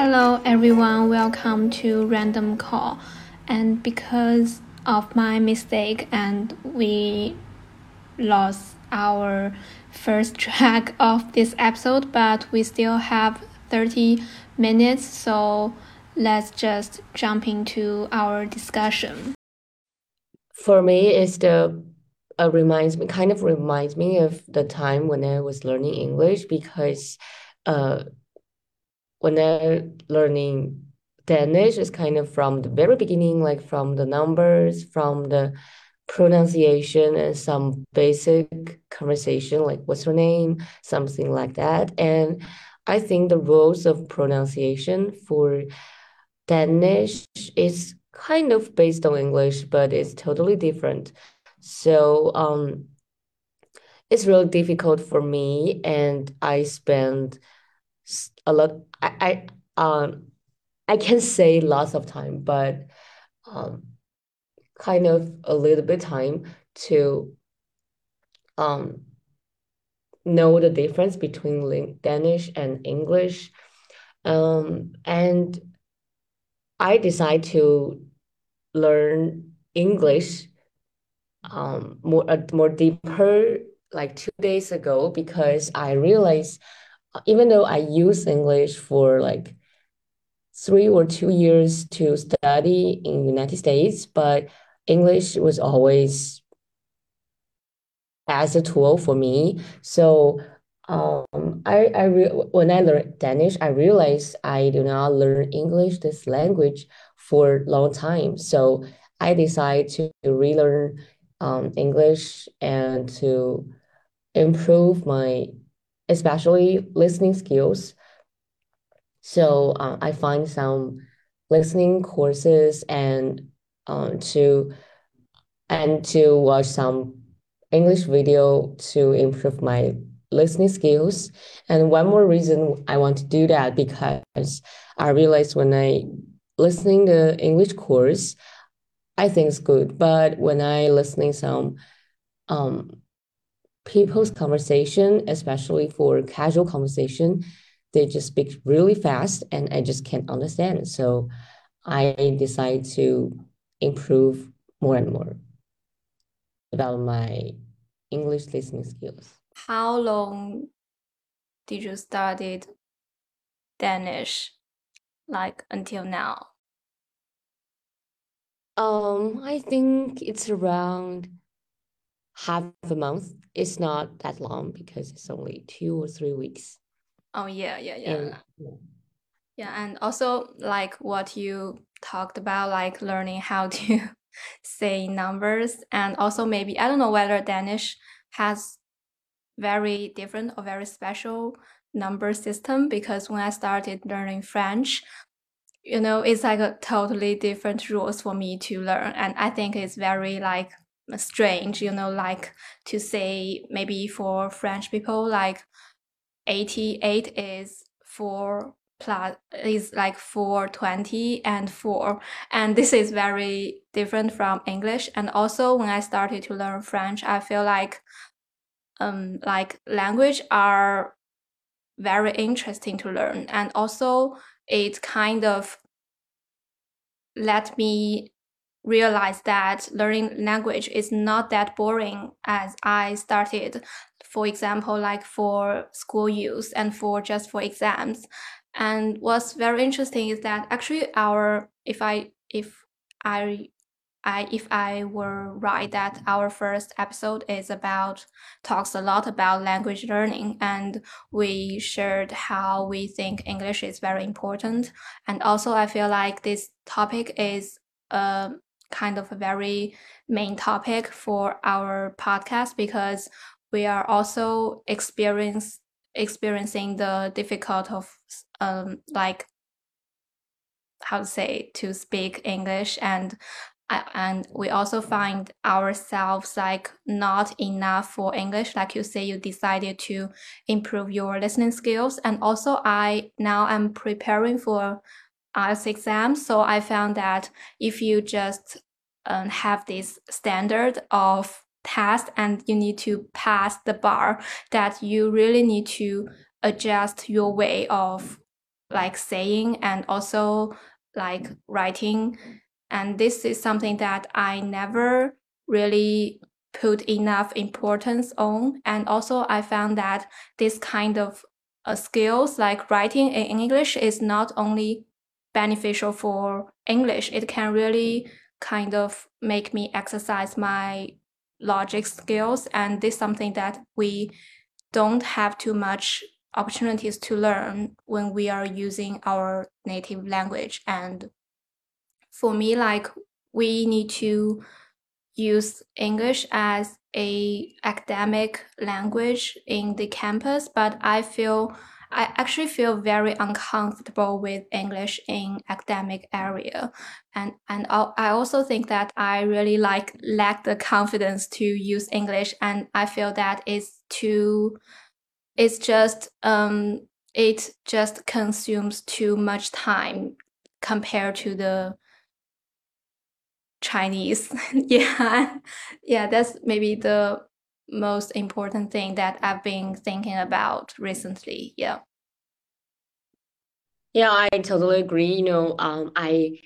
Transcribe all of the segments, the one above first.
Hello everyone, welcome to Random Call. And because of my mistake and we lost our first track of this episode, but we still have 30 minutes, so let's just jump into our discussion. For me, it's the uh, reminds me kind of reminds me of the time when I was learning English because uh when I learning Danish is kind of from the very beginning, like from the numbers, from the pronunciation and some basic conversation, like what's your name, something like that. And I think the rules of pronunciation for Danish is kind of based on English, but it's totally different. So um, it's really difficult for me, and I spend a lot. I, I um I can say lots of time, but um kind of a little bit time to um know the difference between Danish and English. Um, and I decide to learn English um more uh, more deeper like two days ago because I realized even though I use English for like three or two years to study in the United States, but English was always as a tool for me. So um, I, I when I learned Danish, I realized I do not learn English, this language, for a long time. So I decided to relearn um, English and to improve my, especially listening skills. So uh, I find some listening courses and um, to and to watch some English video to improve my listening skills. And one more reason I want to do that because I realized when I listening the English course, I think it's good. But when I listening some um people's conversation, especially for casual conversation, they just speak really fast and I just can't understand. So I decide to improve more and more about my English listening skills. How long did you study Danish like until now? Um, I think it's around half a month. It's not that long because it's only two or three weeks. Oh yeah, yeah, yeah. And, yeah. yeah, and also like what you talked about, like learning how to say numbers, and also maybe I don't know whether Danish has very different or very special number system because when I started learning French, you know, it's like a totally different rules for me to learn. And I think it's very like strange, you know, like to say maybe for French people, like 88 is four plus is like 420 and 4 and this is very different from english. And also when i started to learn french i feel like um like language are very interesting to learn. And also it kind of let me realize that learning language is not that boring as I started. For example, like for school use and for just for exams. And what's very interesting is that actually our if I if I I if I were right that our first episode is about talks a lot about language learning and we shared how we think English is very important and also I feel like this topic is a kind of a very main topic for our podcast because we are also experience experiencing the difficult of um like how to say to speak English and and we also find ourselves like not enough for english. Like you say you decided to improve your listening skills. And also i now i'm preparing for IELTS exam so i found that if you just um, have this standard of test and you need to pass the bar that you really need to adjust your way of like saying and also like writing. And this is something that I never really put enough importance on. And also I found that this kind of uh, skills like writing in English is not only beneficial for English, it can really kind of make me exercise my logic skills. And this is something that we don't have too much opportunities to learn when we are using our native language. And for me, like we need to use English as a academic language in the campus, but I feel I actually feel very uncomfortable with English in academic area. And, and I also think that I really like lack the confidence to use English. And I feel that it's too, it's just, um, it just consumes too much time compared to the Chinese. yeah. Yeah. That's maybe the most important thing that I've been thinking about recently. Yeah. Yeah, I totally agree. You know, um, I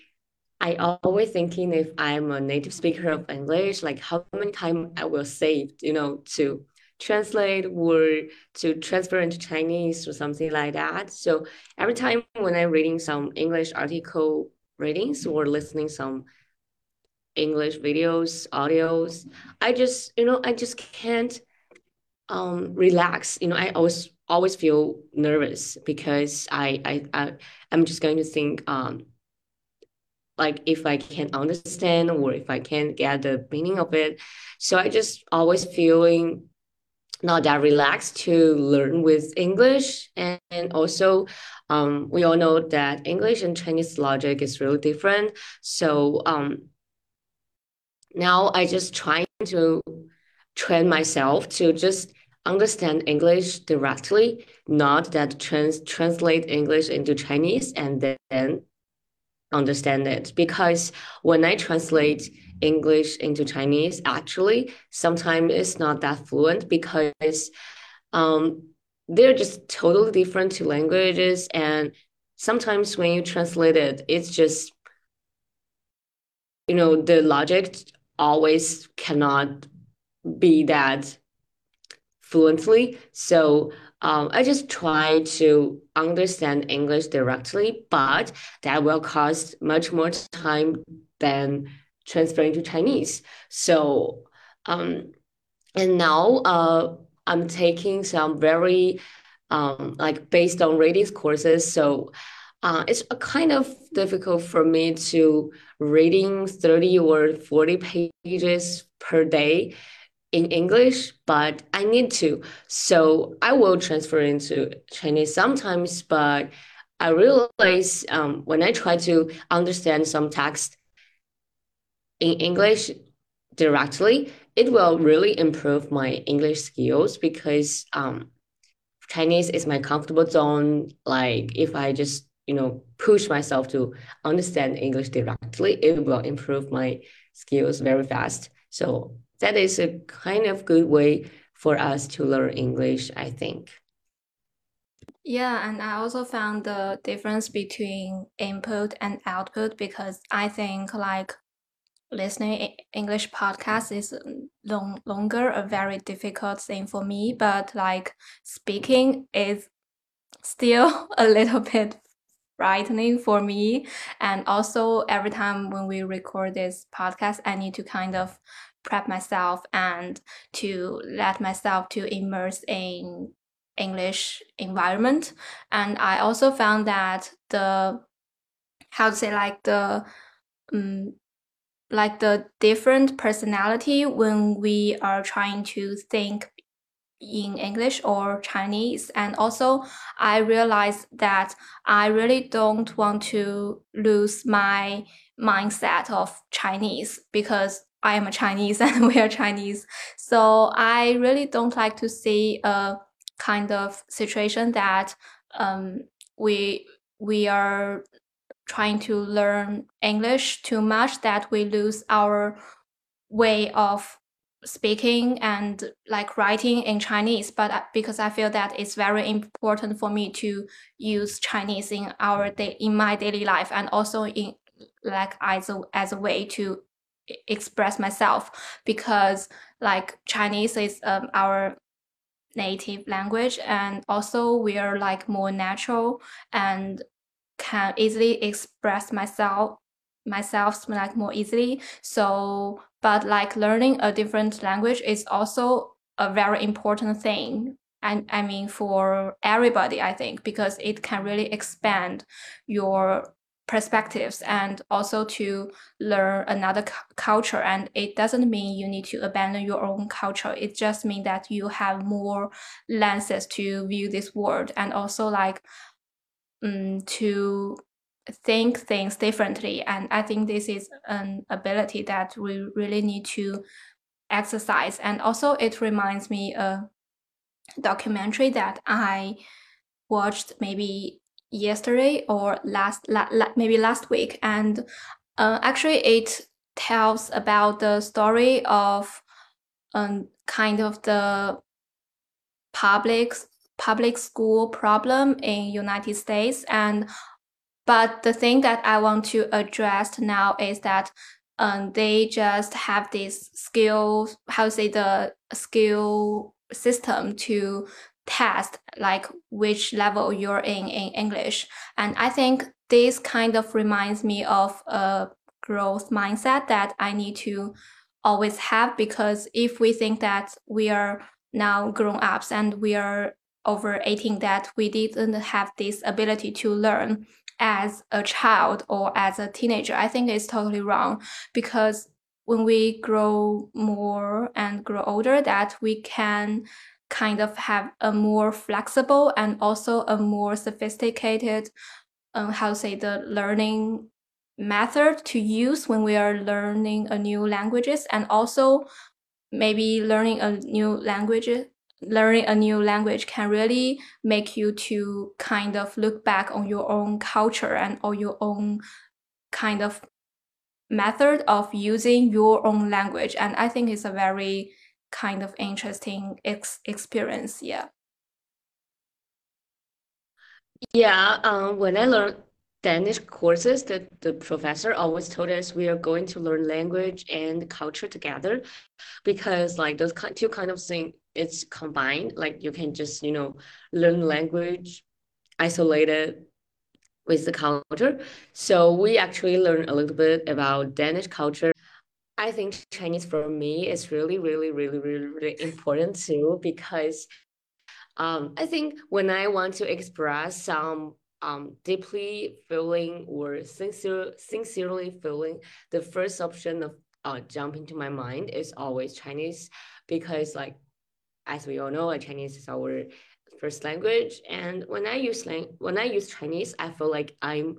I always thinking if I'm a native speaker of English, like how many time I will save, you know, to translate or to transfer into Chinese or something like that. So every time when I'm reading some English article readings or listening some English videos, audios. I just, you know, I just can't um relax. You know, I always always feel nervous because I I, I I'm just going to think um like if I can't understand or if I can't get the meaning of it. So I just always feeling not that relaxed to learn with English. And, and also, um, we all know that English and Chinese logic is really different. So um, now I just trying to train myself to just understand English directly, not that trans translate English into Chinese and then understand it. Because when I translate English into Chinese, actually, sometimes it's not that fluent because um, they're just totally different two languages. And sometimes when you translate it, it's just, you know, the logic always cannot be that fluently. So um, I just try to understand English directly, but that will cost much more time than transferring to Chinese. So, um, and now uh, I'm taking some very um, like based on reading courses. So uh, it's kind of difficult for me to reading 30 or 40 pages per day in English, but I need to. So I will transfer into Chinese sometimes, but I realize um, when I try to understand some text in English directly, it will really improve my English skills because um, Chinese is my comfortable zone. Like if I just you know push myself to understand english directly it will improve my skills very fast. So that is a kind of good way for us to learn english i think. Yeah and i also found the difference between input and output because i think like listening english podcast is long, longer a very difficult thing for me but like speaking is still a little bit frightening for me. And also, every time when we record this podcast, I need to kind of prep myself and to let myself to immerse in English environment. And I also found that the how to say like the um, like the different personality when we are trying to think in English or Chinese. And also, I realized that I really don't want to lose my mindset of Chinese because I am a Chinese and we are Chinese. So I really don't like to see a kind of situation that um, we we are trying to learn English too much that we lose our way of speaking and like writing in Chinese, but because I feel that it's very important for me to use Chinese in our day in my daily life and also in like as a as a way to express myself because like Chinese is um, our native language and also we are like more natural and can easily express myself myself like more easily. So but like learning a different language is also a very important thing. And I mean for everybody I think because it can really expand your perspectives and also to learn another culture. And it doesn't mean you need to abandon your own culture. It just means that you have more lenses to view this world and also like um, to think things differently and i think this is an ability that we really need to exercise. And also it reminds me a documentary that i watched maybe yesterday or last la, la, maybe last week. And uh, actually it tells about the story of um, kind of the public public school problem in United States. And but the thing that I want to address now is that um, they just have this skill how to say the skill system to test like which level you're in in English. And I think this kind of reminds me of a growth mindset that I need to always have because if we think that we are now grown ups and we are over 18 that we didn't have this ability to learn as a child or as a teenager, I think it's totally wrong because when we grow more and grow older that we can kind of have a more flexible and also a more sophisticated, um, how to say the learning method to use when we are learning a new languages and also maybe learning a new language learning a new language can really make you to kind of look back on your own culture and or your own kind of method of using your own language and i think it's a very kind of interesting ex experience. Yeah. Yeah. Um, when I learned Danish courses, the, the professor always told us we are going to learn language and culture together because like those two kind of things it's combined. Like you can just, you know, learn language isolated with the culture. So we actually learned a little bit about Danish culture I think Chinese for me is really, really, really, really, really important too because um, I think when I want to express some um, deeply feeling or sincere, sincerely feeling, the first option of uh, jump into my mind is always Chinese because like as we all know, Chinese is our first language, and when I use lang- when I use Chinese, I feel like I'm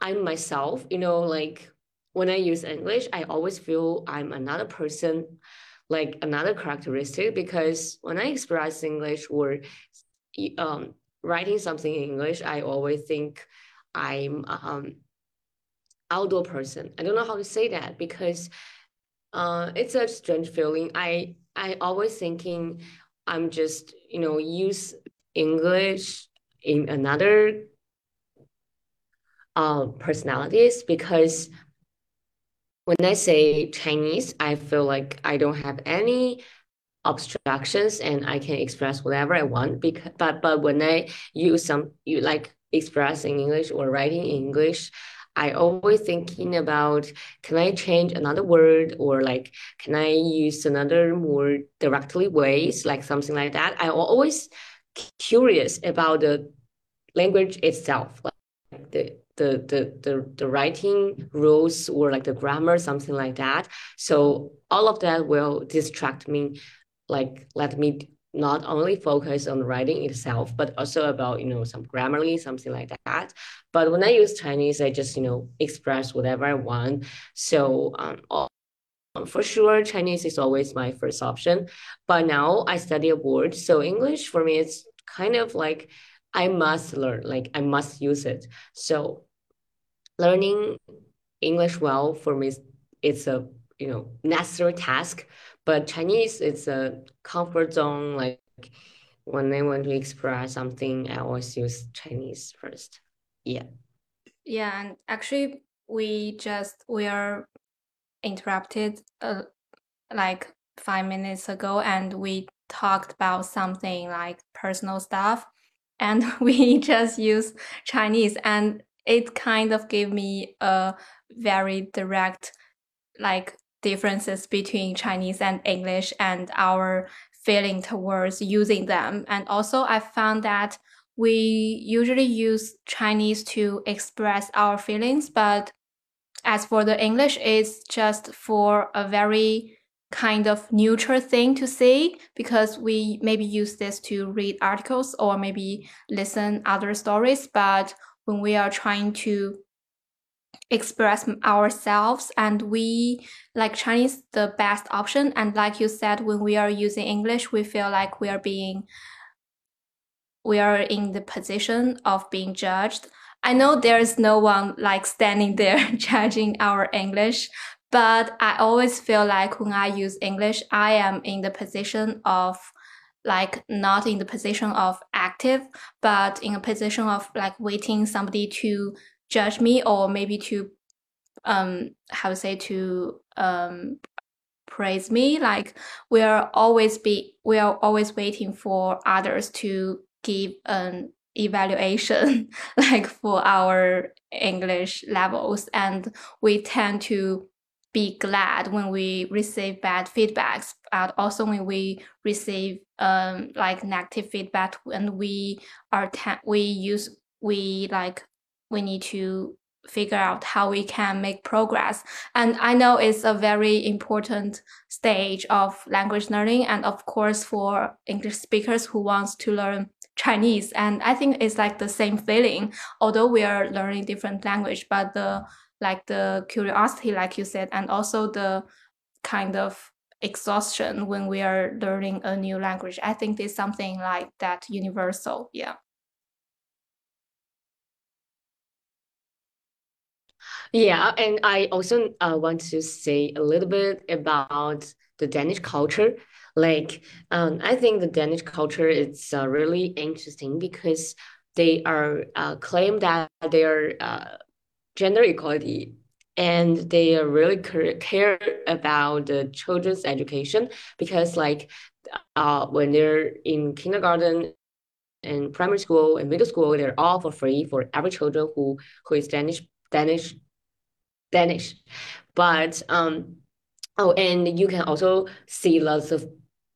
I'm myself, you know, like when I use English, I always feel I'm another person, like another characteristic, because when I express English or um, writing something in English, I always think I'm um outdoor person. I don't know how to say that because uh, it's a strange feeling. I I always thinking I'm just you know use English in another uh, personalities because when I say Chinese, I feel like I don't have any obstructions and I can express whatever I want. Because but but when I use some you like express in English or writing in English, I always thinking about can I change another word or like can I use another more directly ways like something like that. I always curious about the language itself, like the the the the, the writing rules or like the grammar something like that so all of that will distract me like let me not only focus on writing itself but also about you know some grammarly something like that. But when i use chinese i just you know express whatever i want. So um all, for sure chinese is always my first option. But now i study abroad so english for me it's kind of like i must learn like i must use it. So learning English well for me it's a you know necessary task but chinese it's a comfort zone like when i want to express something i always use chinese first. Yeah. Yeah and actually we just we are interrupted uh, like five minutes ago and we talked about something like personal stuff and we just use chinese and it kind of gave me a very direct like differences between Chinese and English and our feeling towards using them. And also I found that we usually use Chinese to express our feelings, but as for the English, it's just for a very kind of neutral thing to say because we maybe use this to read articles or maybe listen other stories. But when we are trying to express ourselves and we like chinese the best option. And like you said when we are using english we feel like we are being we are in the position of being judged. I know there's no one like standing there judging our english but i always feel like when i use english i am in the position of like not in the position of active but in a position of like waiting somebody to judge me or maybe to um how to say to um praise me like we are always be we are always waiting for others to give an evaluation like for our english levels. And we tend to be glad when we receive bad feedbacks but also when we receive um like negative feedback and we are we use we like we need to figure out how we can make progress. And I know it's a very important stage of language learning. And of course, for English speakers who wants to learn Chinese. And I think it's like the same feeling, although we are learning different language, but the like the curiosity, like you said, and also the kind of exhaustion when we are learning a new language. I think there's something like that universal. Yeah. Yeah, and I also uh, want to say a little bit about the Danish culture. Like, um, I think the Danish culture is uh, really interesting because they are uh, claim that they are uh, gender equality and they are really care about the children's education because like uh, when they're in kindergarten and primary school and middle school they're all for free for every children who who is danish danish Danish. But um, oh, and you can also see lots of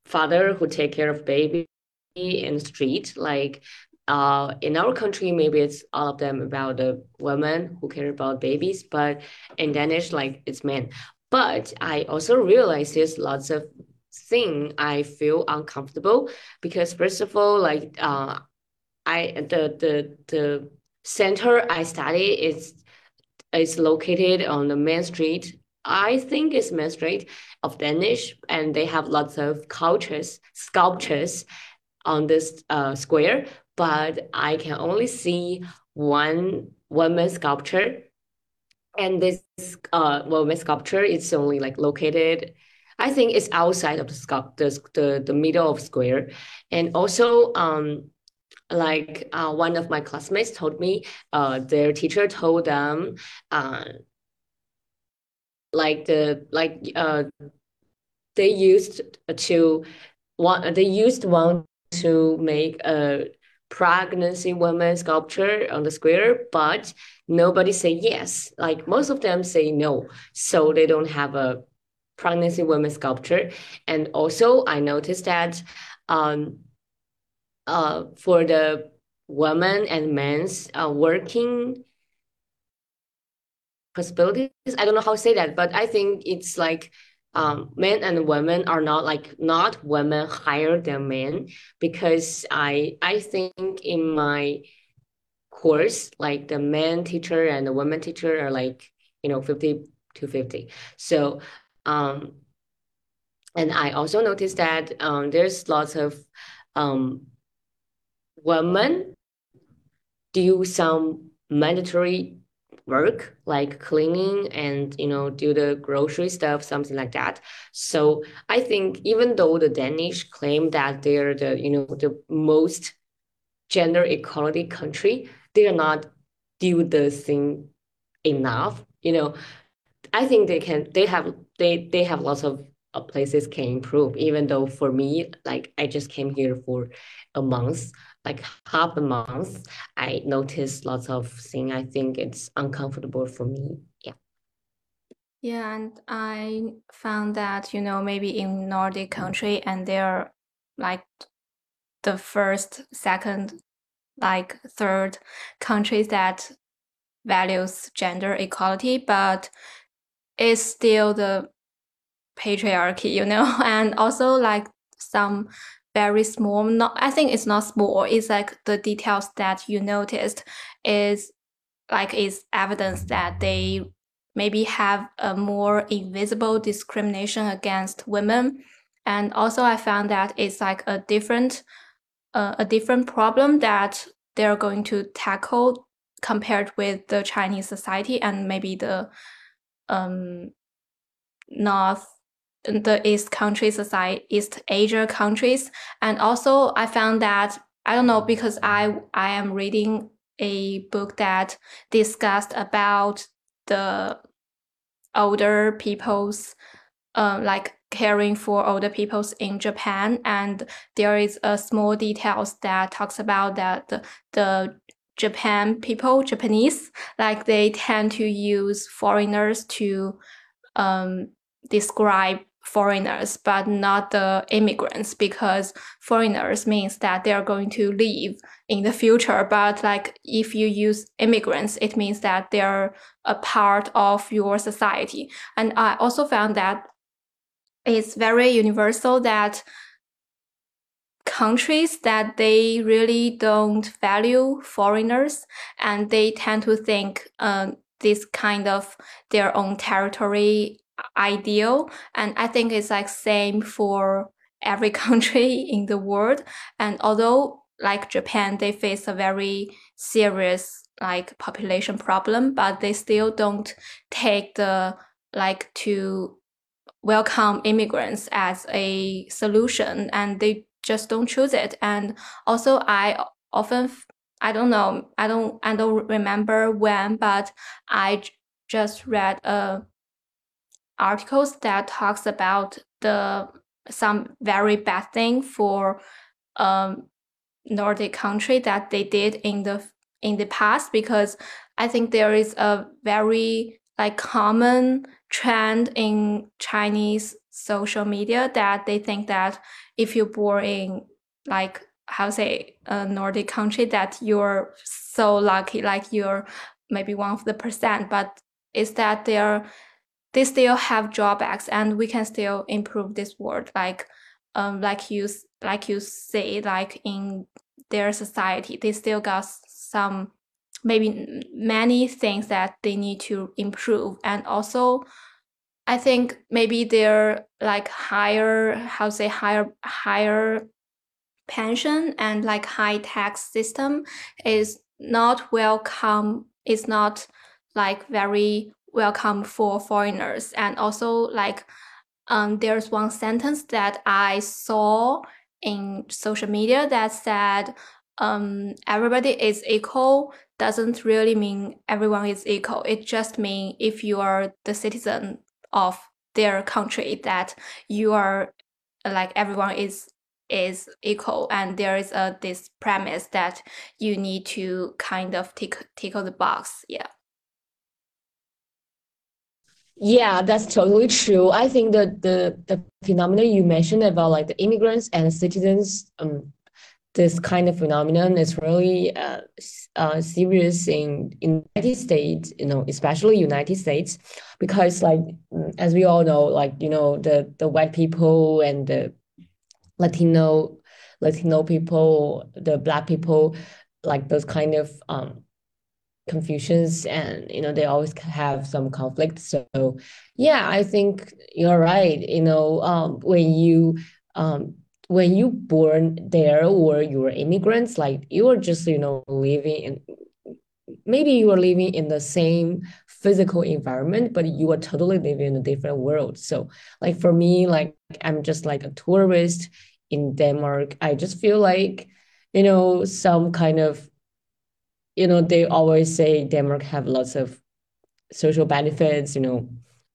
father who take care of baby in the street. Like uh, in our country, maybe it's all of them about the women who care about babies, but in Danish, like it's men. But I also realize there's lots of thing I feel uncomfortable because first of all, like uh, I the the the center I study is is located on the main street. I think it's main street of Danish, and they have lots of cultures, sculptures on this uh, square. But I can only see one woman sculpture, and this uh woman sculpture is only like located. I think it's outside of the the, the the middle of square, and also um like uh, one of my classmates told me uh, their teacher told them uh, like the like uh, they used to want they used one to make a pregnancy woman sculpture on the square but nobody say yes. Like most of them say no. So they don't have a pregnancy woman sculpture. And also i noticed that um uh, for the women and men's uh, working possibilities. I don't know how to say that, but I think it's like um, men and women are not like not women higher than men because I I think in my course like the men teacher and the women teacher are like you know 50 to 50 so um and I also noticed that um there's lots of um women do some mandatory work like cleaning and you know do the grocery stuff something like that? So i think even though the danish claim that they're the you know the most gender equality country they're not do the thing enough you know? I think they can they have they they have lots of places can improve even though for me like i just came here for a month like half a month, I noticed lots of things. I think it's uncomfortable for me. Yeah. Yeah, and I found that, you know, maybe in Nordic mm. country and they're like the first, second, like third countries that values gender equality, but it's still the patriarchy, you know, and also like some very small. Not, I think it's not small. It's like the details that you noticed is like is evidence that they maybe have a more invisible discrimination against women. And also, I found that it's like a different, uh, a different problem that they're going to tackle compared with the Chinese society and maybe the um, North the East countries, society, East Asia countries. And also I found that, I don't know, because I, I am reading a book that discussed about the older people's, uh, like caring for older peoples in Japan. And there is a small details that talks about that the, the Japan people, Japanese, like they tend to use foreigners to um, describe foreigners, but not the immigrants, because foreigners means that they are going to leave in the future. But like if you use immigrants, it means that they're a part of your society. And I also found that it's very universal that countries that they really don't value foreigners and they tend to think uh, this kind of their own territory ideal. And I think it's like same for every country in the world. And although like Japan, they face a very serious like population problem, but they still don't take the like to welcome immigrants as a solution and they just don't choose it. And also I often I don't know, I don't I don't remember when, but I just read a articles that talks about the some very bad thing for um, Nordic country that they did in the in the past because I think there is a very like common trend in Chinese social media that they think that if you're born in like how say a Nordic country that you're so lucky like you're maybe one of the percent but is that they're they still have drawbacks and we can still improve this world like um like you like you say like in their society they still got some maybe many things that they need to improve. And also i think maybe their like higher how say higher higher pension and like high tax system is not welcome is not like very welcome for foreigners. And also like um, there's one sentence that I saw in social media that said um, everybody is equal doesn't really mean everyone is equal. It just means if you are the citizen of their country that you are like everyone is is equal and there is a this premise that you need to kind of tick tickle the box yeah yeah, that's totally true. I think that the the phenomenon you mentioned about like the immigrants and citizens, um, this kind of phenomenon is really uh, uh serious in in United States, you know, especially United States, because like mm, as we all know, like you know the the white people and the Latino Latino people, the black people, like those kind of um confusions and you know they always have some conflict so yeah i think you're right you know um, when you um, when you born there or you're immigrants like you're just you know living in maybe you are living in the same physical environment, but you are totally living in a different world. So like for me, like I'm just like a tourist in Denmark. I just feel like, you know, some kind of, you know, they always say Denmark have lots of social benefits, you know,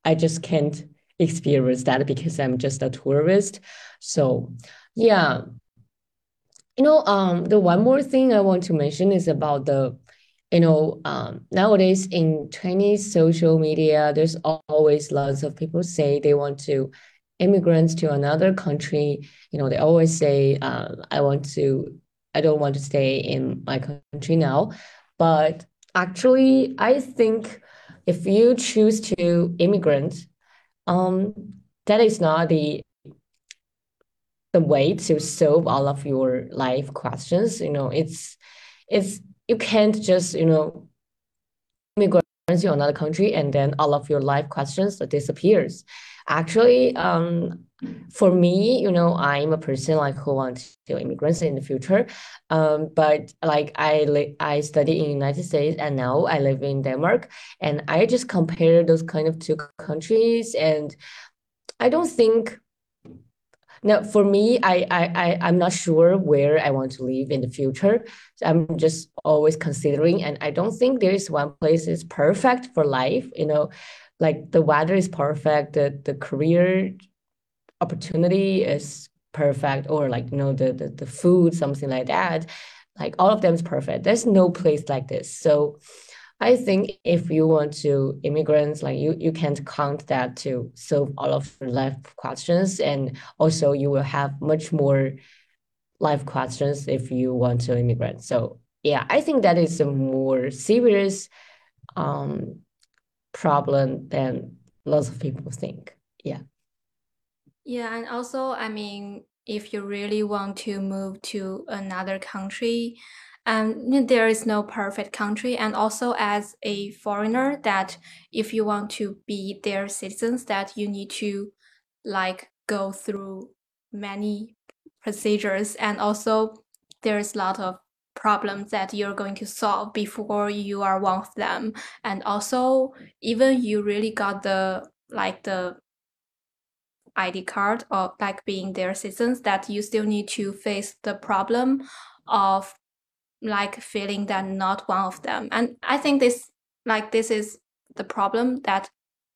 I just can't experience that because I'm just a tourist. So yeah. You know, um, the one more thing I want to mention is about the you know, um, nowadays in Chinese social media, there's always lots of people say they want to immigrants to another country. You know, they always say, uh, I want to, I don't want to stay in my country now. But actually, I think if you choose to immigrant, um, that is not the the way to solve all of your life questions. You know, it's it's you can't just you know immigrant to another country and then all of your life questions disappears actually um for me you know i'm a person like who wants to immigrants in the future um but like i li- i study in united states and now i live in denmark and i just compare those kind of two countries and i don't think now, for me, I, I, I, I'm not sure where I want to live in the future. So I'm just always considering, and I don't think there is one place is perfect for life. You know, like the weather is perfect, the, the career opportunity is perfect, or like, you know, the, the, the food, something like that. Like all of them is perfect. There's no place like this. So I think if you want to immigrants, like you, you can't count that to solve all of life questions. And also you will have much more life questions if you want to immigrant. So yeah, I think that is a more serious um, problem than lots of people think. Yeah. Yeah, and also, I mean, if you really want to move to another country, um, there is no perfect country and also as a foreigner that if you want to be their citizens that you need to like go through many procedures and also there's a lot of problems that you're going to solve before you are one of them and also even you really got the like the id card or like being their citizens that you still need to face the problem of like feeling that not one of them. And I think this like this is the problem that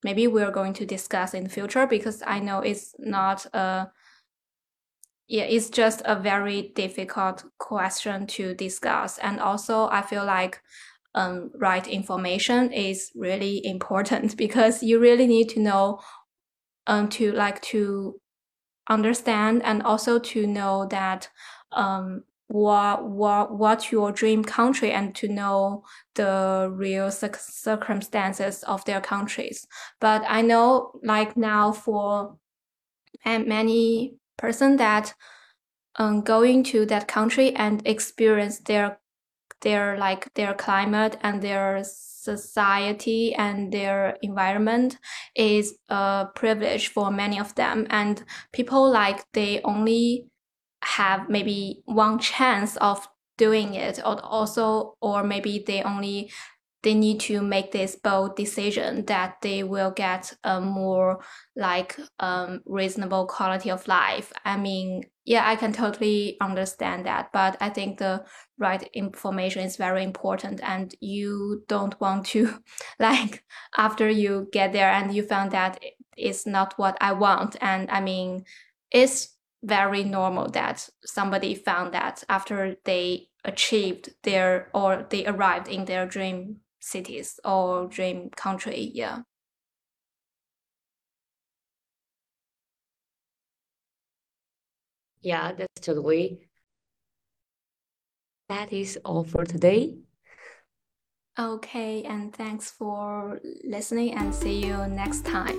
maybe we're going to discuss in the future because I know it's not a yeah, it's just a very difficult question to discuss. And also I feel like um, right information is really important because you really need to know um, to like to understand and also to know that um, what what what's your dream country and to know the real circumstances of their countries but i know like now for and many person that um, going to that country and experience their their like their climate and their society and their environment is a privilege for many of them. And people like they only have maybe one chance of doing it or also or maybe they only they need to make this bold decision that they will get a more like um, reasonable quality of life. I mean yeah i can totally understand that but i think the right information is very important and you don't want to like after you get there and you found that it's not what i want. And i mean it's very normal that somebody found that after they achieved their or they arrived in their dream cities or dream country yeah. Yeah that's totally that is all for today. Okay and thanks for listening and see you next time